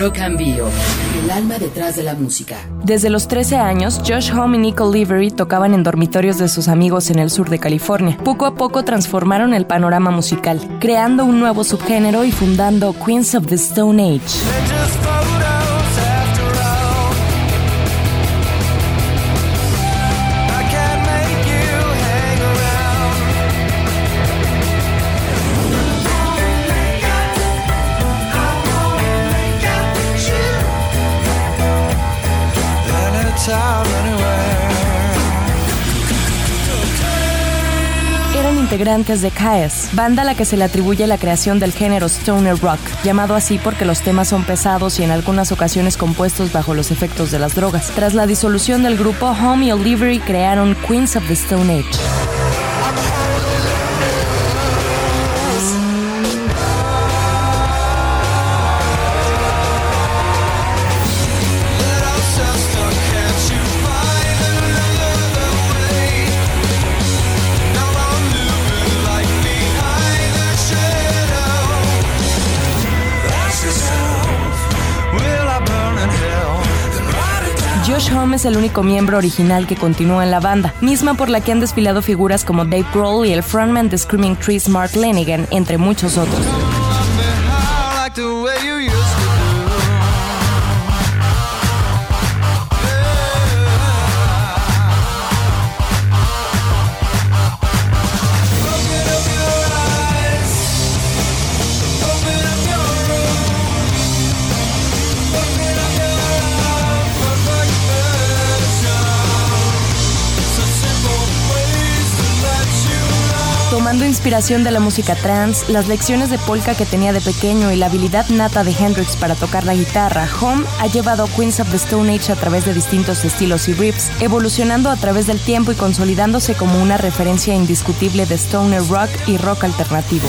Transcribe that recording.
Rock and Bio, el alma detrás de la música. Desde los 13 años, Josh Home y Nicole Livery tocaban en dormitorios de sus amigos en el sur de California. Poco a poco transformaron el panorama musical, creando un nuevo subgénero y fundando Queens of the Stone Age. Integrantes de Kaes, banda a la que se le atribuye la creación del género stoner rock, llamado así porque los temas son pesados y en algunas ocasiones compuestos bajo los efectos de las drogas. Tras la disolución del grupo, Home y Olivery crearon Queens of the Stone Age. Josh es el único miembro original que continúa en la banda, misma por la que han desfilado figuras como Dave Grohl y el frontman de Screaming Trees Mark Lanigan, entre muchos otros. Tomando inspiración de la música trance, las lecciones de polka que tenía de pequeño y la habilidad nata de Hendrix para tocar la guitarra, Home ha llevado Queens of the Stone Age a través de distintos estilos y riffs, evolucionando a través del tiempo y consolidándose como una referencia indiscutible de stoner rock y rock alternativo.